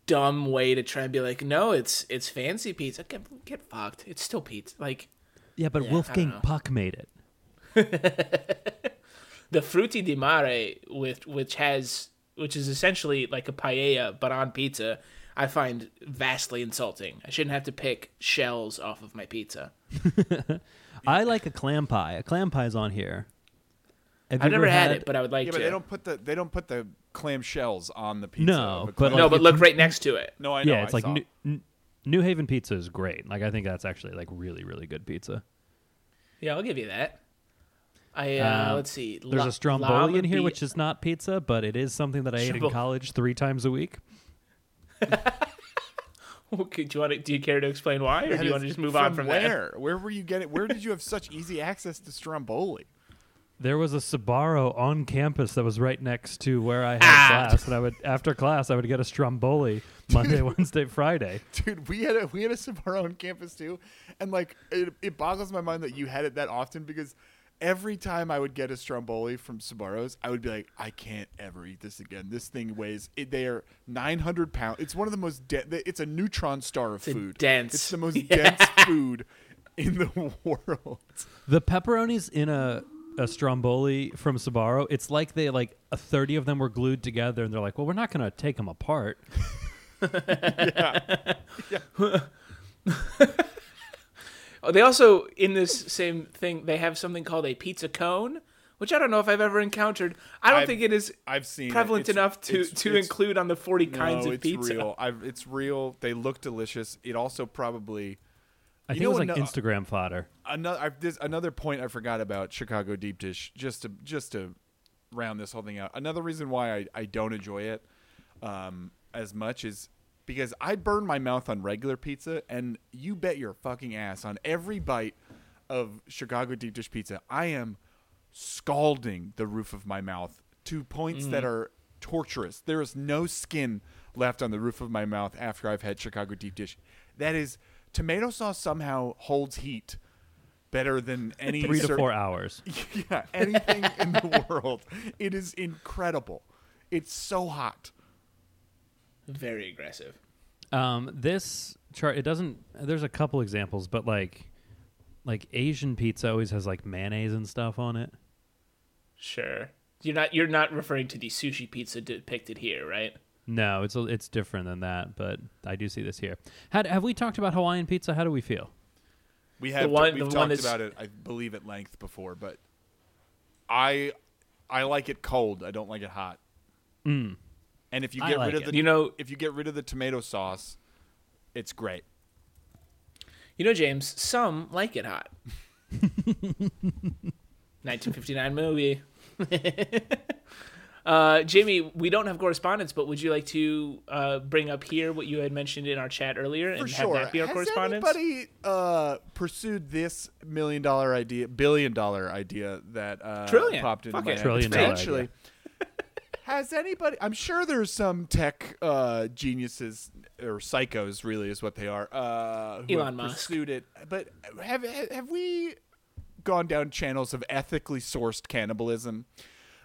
Speaker 3: dumb way to try and be like, no, it's it's fancy pizza. Get, get fucked. It's still pizza. Like
Speaker 1: Yeah, but
Speaker 3: Yeah,
Speaker 1: Wolfgang. Puck made it.
Speaker 3: the frutti di mare with which has which is essentially like a paella but on pizza. I find vastly insulting. I shouldn't have to pick shells off of my pizza.
Speaker 1: I like a clam pie. A clam pie's on here. Have
Speaker 3: I've never
Speaker 1: ever
Speaker 3: had, it, but I would like
Speaker 2: yeah,
Speaker 3: to.
Speaker 2: but they don't put the they don't put the clam shells on the pizza.
Speaker 1: No, but
Speaker 2: clam-
Speaker 3: no, but look right next to it.
Speaker 2: no, I know.
Speaker 1: yeah, it's
Speaker 2: I
Speaker 1: like
Speaker 2: saw.
Speaker 1: New, N- New Haven pizza is great. Like I think that's actually like really really good pizza.
Speaker 3: Yeah, I'll give you that. I uh,
Speaker 1: Um,
Speaker 3: let's see.
Speaker 1: There's
Speaker 3: La-
Speaker 1: a stromboli in here,
Speaker 3: Lama
Speaker 1: which is not pizza, but it is something that I ate in college three times a week.
Speaker 3: Okay, do you want to, do you care to explain why, or
Speaker 2: That
Speaker 3: do you want to just move on from there?
Speaker 2: where? Where were you getting? Where did you have such easy access to Stromboli?
Speaker 1: There was a Sbarro on campus that was right next to where I had
Speaker 3: Ah.
Speaker 1: class, and I would after class I would get a stromboli Monday, Wednesday, Friday.
Speaker 2: Dude, we had a we had a Sbarro on campus too, and like it, it boggles my mind that you had it that often because every time I would get a Stromboli from Sbarro's, I would be like, I can't ever eat this again. This thing weighs it, they are nine hundred pounds. It's one of the most de- it's a neutron star of
Speaker 3: a
Speaker 2: food.
Speaker 3: dense-
Speaker 2: It's the most
Speaker 3: Yeah.
Speaker 2: dense food in the world.
Speaker 1: The pepperonis in a a stromboli from Sbarro, it's like they like a thirty of them were glued together, and they're like, "Well, we're not going to take them apart."
Speaker 3: Oh, they also in this same thing they have something called a pizza cone, which I don't know if I've ever encountered. I don't
Speaker 2: I've-
Speaker 3: think it is
Speaker 2: I've seen
Speaker 3: prevalent
Speaker 2: It's-
Speaker 3: enough to
Speaker 2: it's-
Speaker 3: to
Speaker 2: it's-
Speaker 3: include on the forty kinds
Speaker 2: no,
Speaker 3: of
Speaker 2: it's
Speaker 3: pizza.
Speaker 2: real. I've, it's real. They look delicious. It also probably
Speaker 1: I
Speaker 2: You
Speaker 1: think it was like
Speaker 2: no-
Speaker 1: Instagram fodder.
Speaker 2: another I've, there's another point I forgot about Chicago deep dish just to just to round this whole thing out. Another reason why I, I don't enjoy it um, as much is because I burn my mouth on regular pizza, and you bet your fucking ass on every bite of Chicago deep dish pizza, I am scalding the roof of my mouth to points that are torturous. There is no skin left on the roof of my mouth after I've had Chicago deep dish. That is tomato sauce somehow holds heat better than any
Speaker 1: Three to
Speaker 2: cer-
Speaker 1: four hours.
Speaker 2: yeah, anything in the world. It is incredible. It's so hot.
Speaker 3: Very aggressive.
Speaker 1: Um, this chart it doesn't. There's a couple examples, but like, like Asian pizza always has like mayonnaise and stuff on it.
Speaker 3: Sure. You're not you're not referring to the sushi pizza depicted here, right?
Speaker 1: No, it's a, it's different than that, but I do see this here. Had, have we talked about Hawaiian pizza? How do we feel?
Speaker 2: We have
Speaker 3: one-
Speaker 2: we've
Speaker 3: the
Speaker 2: talked
Speaker 3: one
Speaker 2: about it, I believe, at length before, but I I like it cold. I don't like it hot. And if you get
Speaker 1: like
Speaker 2: rid of
Speaker 1: it.
Speaker 2: the
Speaker 3: Mm. You know-
Speaker 2: if you get rid of the tomato sauce, it's great.
Speaker 3: You know, James, some like it hot. 1959 movie. uh, Jamie, we don't have correspondence, but would you like to uh, bring up here what you had mentioned in our chat earlier
Speaker 2: For
Speaker 3: and
Speaker 2: sure.
Speaker 3: have that be our
Speaker 2: Has
Speaker 3: correspondence?
Speaker 2: anybody uh, pursued this million dollar idea, billion dollar idea that uh,
Speaker 3: Trillion.
Speaker 2: popped into
Speaker 3: Fuck
Speaker 2: my
Speaker 3: it.
Speaker 2: head?
Speaker 1: Trillion dollar
Speaker 2: Potentially. Has anybody? I'm sure there's some tech uh, geniuses or psychos, really, is what they are. Uh, who
Speaker 3: Elon
Speaker 2: have
Speaker 3: Musk.
Speaker 2: pursued it, but have have we gone down channels of ethically sourced cannibalism?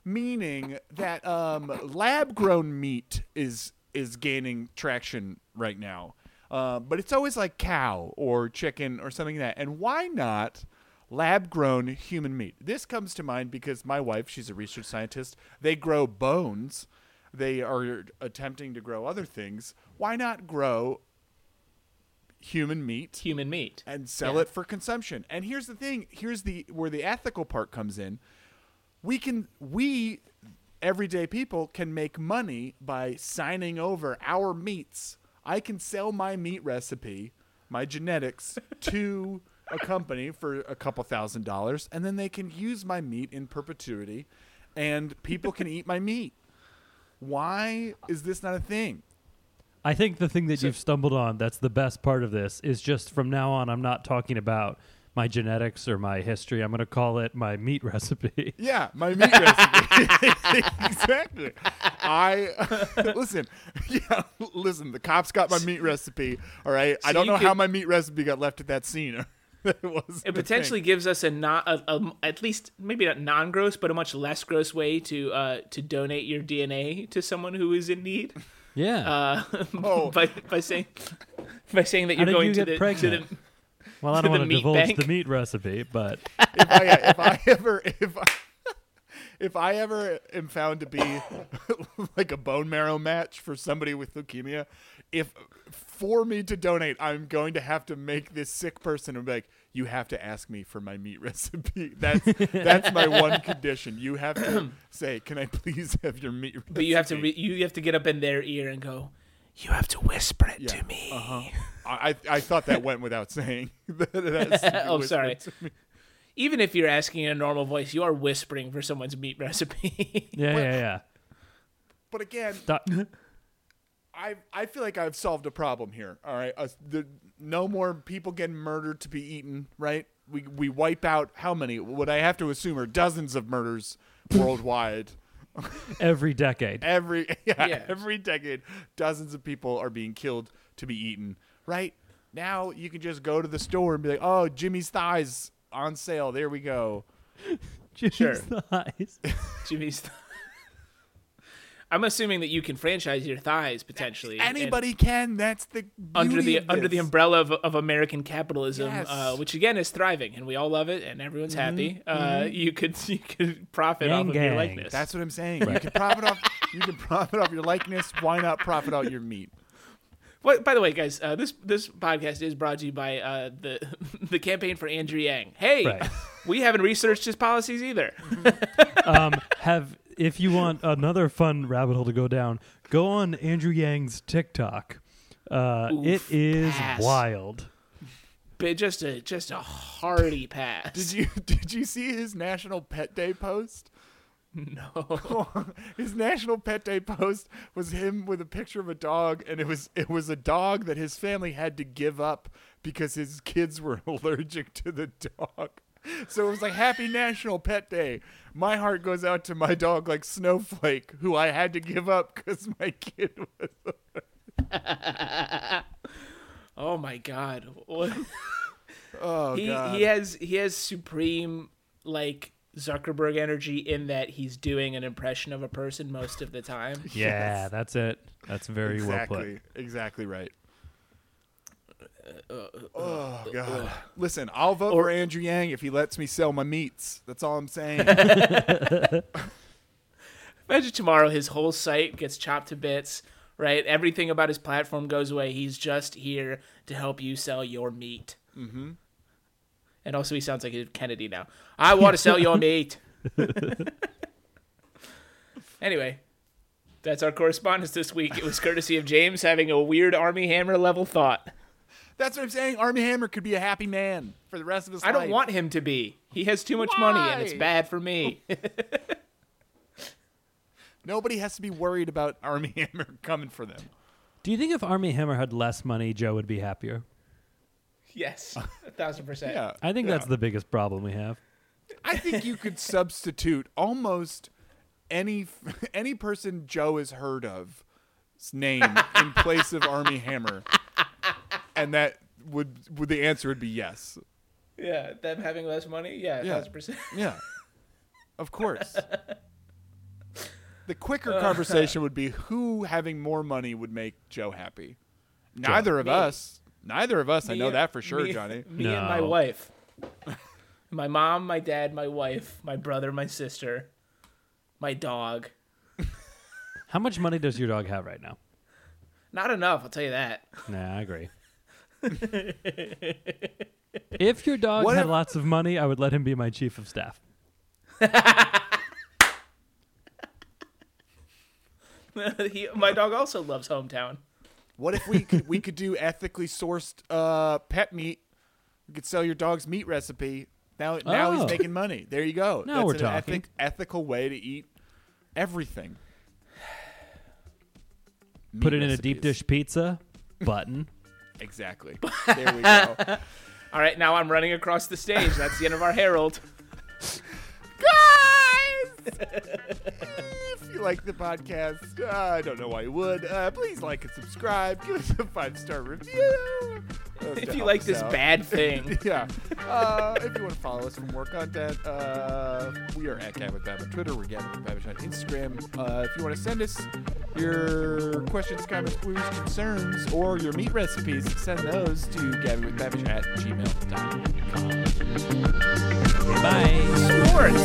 Speaker 2: Meaning that um, lab grown meat is is gaining traction right now, uh, but it's always like cow or chicken or something like that. And why not? lab grown human meat. This comes to mind because my wife, she's a research scientist. They grow bones. They are attempting to grow other things. Why not grow human meat
Speaker 3: Human meat.
Speaker 2: and sell
Speaker 3: Yeah.
Speaker 2: it for consumption? And here's the thing, here's the where the ethical part comes in. We can we everyday people can make money by signing over our meats. I can sell my meat recipe, my genetics to a company for a couple thousand dollars and then they can use my meat in perpetuity and people can eat my meat. Why is this not a thing?
Speaker 1: I think the thing that you've stumbled on that's the best part of this is just from now on I'm not talking about my genetics or my history. I'm going to call it my meat recipe.
Speaker 2: Yeah, my meat recipe. exactly. I listen. Yeah, listen. The cops got my meat recipe. All right. I don't
Speaker 3: you
Speaker 2: know how my meat recipe got left at that scene. it was
Speaker 3: It potentially gives us a not a, a, at least maybe not non-gross, but a much less gross way to uh, to donate your DNA to someone who is in need.
Speaker 1: Yeah.
Speaker 3: Uh,
Speaker 2: Oh.
Speaker 3: by by saying by saying that
Speaker 1: How
Speaker 3: you're going
Speaker 1: you
Speaker 3: to
Speaker 1: get
Speaker 3: the, to
Speaker 1: pregnant?
Speaker 3: the
Speaker 1: well, I don't want to divulge
Speaker 3: bank.
Speaker 1: the meat recipe, but
Speaker 2: if I if I ever if I, if I ever am found to be like a bone marrow match for somebody with leukemia, if for me to donate, I'm going to have to make this sick person and be like, you have to ask me for my meat recipe. That's that's my one condition. You have to say, can I please have your meat recipe?
Speaker 3: but you have to re- you have to get up in their ear and go. You have to whisper it
Speaker 2: Yeah,
Speaker 3: to me.
Speaker 2: Uh-huh. I I thought that went without saying. That it has to be
Speaker 3: Oh, sorry. Even if you're asking in a normal voice, you are whispering for someone's meat recipe.
Speaker 1: yeah, yeah, yeah.
Speaker 2: But again,
Speaker 1: Stop.
Speaker 2: I I feel like I've solved a problem here. All right, uh, the, no more people getting murdered to be eaten. Right? We we wipe out how many? What I have to assume are dozens of murders worldwide.
Speaker 1: Every decade.
Speaker 2: Every yeah,
Speaker 3: Yeah.
Speaker 2: every decade, dozens of people are being killed to be eaten. Right now, you can just go to the store and be like, "Oh, Jimmy's thighs on sale. There we go."
Speaker 1: Jimmy's
Speaker 3: Sure.
Speaker 1: thighs.
Speaker 3: Jimmy's. Th- I'm assuming that you can franchise your thighs potentially. and-
Speaker 2: Anybody can. That's the
Speaker 3: under the
Speaker 2: of
Speaker 3: under the umbrella of, of American capitalism,
Speaker 2: Yes.
Speaker 3: uh, which again is thriving, and we all love it, and everyone's
Speaker 2: Mm-hmm.
Speaker 3: happy. Uh, you could you could profit
Speaker 1: Yang
Speaker 3: off of your likeness.
Speaker 2: That's what I'm saying. You can profit off. You can profit off your likeness. Why not profit out your meat?
Speaker 3: What, by the way, guys, uh, this this podcast is brought to you by uh, the the campaign for Andrew Yang. Hey,
Speaker 1: Right.
Speaker 3: we haven't researched his policies either.
Speaker 1: um, have if you want another fun rabbit hole to go down, go on Andrew Yang's TikTok. Uh,
Speaker 3: Oof,
Speaker 1: is
Speaker 3: pass.
Speaker 1: wild.
Speaker 3: But just a just a hearty pass.
Speaker 2: Did you did you see his National Pet Day post?
Speaker 3: No.
Speaker 2: his National Pet Day post was him with a picture of a dog, and it was it was a dog that his family had to give up because his kids were allergic to the dog. So it was like Happy National Pet Day. My heart goes out to my dog, like Snowflake, who I had to give up because my kid was.
Speaker 3: Oh my God.
Speaker 2: Oh
Speaker 3: he
Speaker 2: god.
Speaker 3: he has he has supreme like Zuckerberg energy in that he's doing an impression of a person most of the time.
Speaker 1: Yeah, that's it. That's very
Speaker 2: exactly,
Speaker 1: well put.
Speaker 2: exactly right.
Speaker 3: Uh, uh, uh,
Speaker 2: Oh uh, god! Listen, I'll vote
Speaker 3: Or-
Speaker 2: for Andrew Yang if he lets me sell my meats. That's all I'm saying.
Speaker 3: Imagine tomorrow his whole site gets chopped to bits, right? Everything about his platform goes away. He's just here to help you sell your meat. Mm-hmm. And also, he sounds like a Kennedy now. I want to sell your meat. anyway, that's our correspondence this week. It was courtesy of James having a weird Armie Hammer level thought.
Speaker 2: That's what I'm saying. Armie Hammer could be a happy man for the rest of his
Speaker 3: I
Speaker 2: life.
Speaker 3: I don't want him to be. He has too much money, and it's bad for me.
Speaker 2: Nobody has to be worried about Armie Hammer coming for them.
Speaker 1: Do you think if Armie Hammer had less money, Joe would be happier?
Speaker 3: yes, a thousand percent.
Speaker 2: Yeah.
Speaker 1: I think
Speaker 2: yeah.
Speaker 1: that's the biggest problem we have.
Speaker 2: I think you could substitute almost any any person Joe has heard of name in place of Armie Hammer, and that would would the answer would be yes.
Speaker 3: Yeah, them having less money. Yeah,
Speaker 2: Yeah.
Speaker 3: thousand percent.
Speaker 2: Yeah, of course. The quicker conversation would be who having more money would make Joe happy. Neither of
Speaker 3: Me.
Speaker 2: us. Neither of us. I know
Speaker 3: and-
Speaker 2: that for sure,
Speaker 3: me-
Speaker 2: Johnny.
Speaker 3: Me and my wife. my mom, my dad, my wife, my brother, my sister, my dog.
Speaker 1: How much money does your dog have right now?
Speaker 3: Not enough, I'll tell you that.
Speaker 1: Nah, I agree. If your dog
Speaker 2: What
Speaker 1: had
Speaker 2: if-
Speaker 1: lots of money, I would let him be my chief of staff.
Speaker 3: he, my dog also loves hometown.
Speaker 2: What if we could we could do ethically sourced uh, pet meat? We could sell your dog's meat recipe. Now now
Speaker 1: Oh.
Speaker 2: he's making money. There you go.
Speaker 1: Now
Speaker 2: That's
Speaker 1: we're
Speaker 2: an
Speaker 1: talking.
Speaker 2: ethic, ethical way to eat everything.
Speaker 1: Put
Speaker 2: Meat
Speaker 1: it in a deep
Speaker 2: recipes.
Speaker 1: dish pizza. Button.
Speaker 2: Exactly. There we go.
Speaker 3: All right, now I'm running across the stage. That's the end of our herald.
Speaker 2: Guys! if you like the podcast, uh, I don't know why you would. Uh, please like and subscribe. Give us a five star review
Speaker 3: if you like this
Speaker 2: out.
Speaker 3: bad thing.
Speaker 2: yeah. Uh, if you want to follow us for more content, uh, we are at Gavin with on Twitter. We're Gavin with on Instagram. Uh, if you want to send us your questions, comments, queries, concerns, or your meat recipes, send those to Gavin with Babish at gmail.com. Bye. Sports.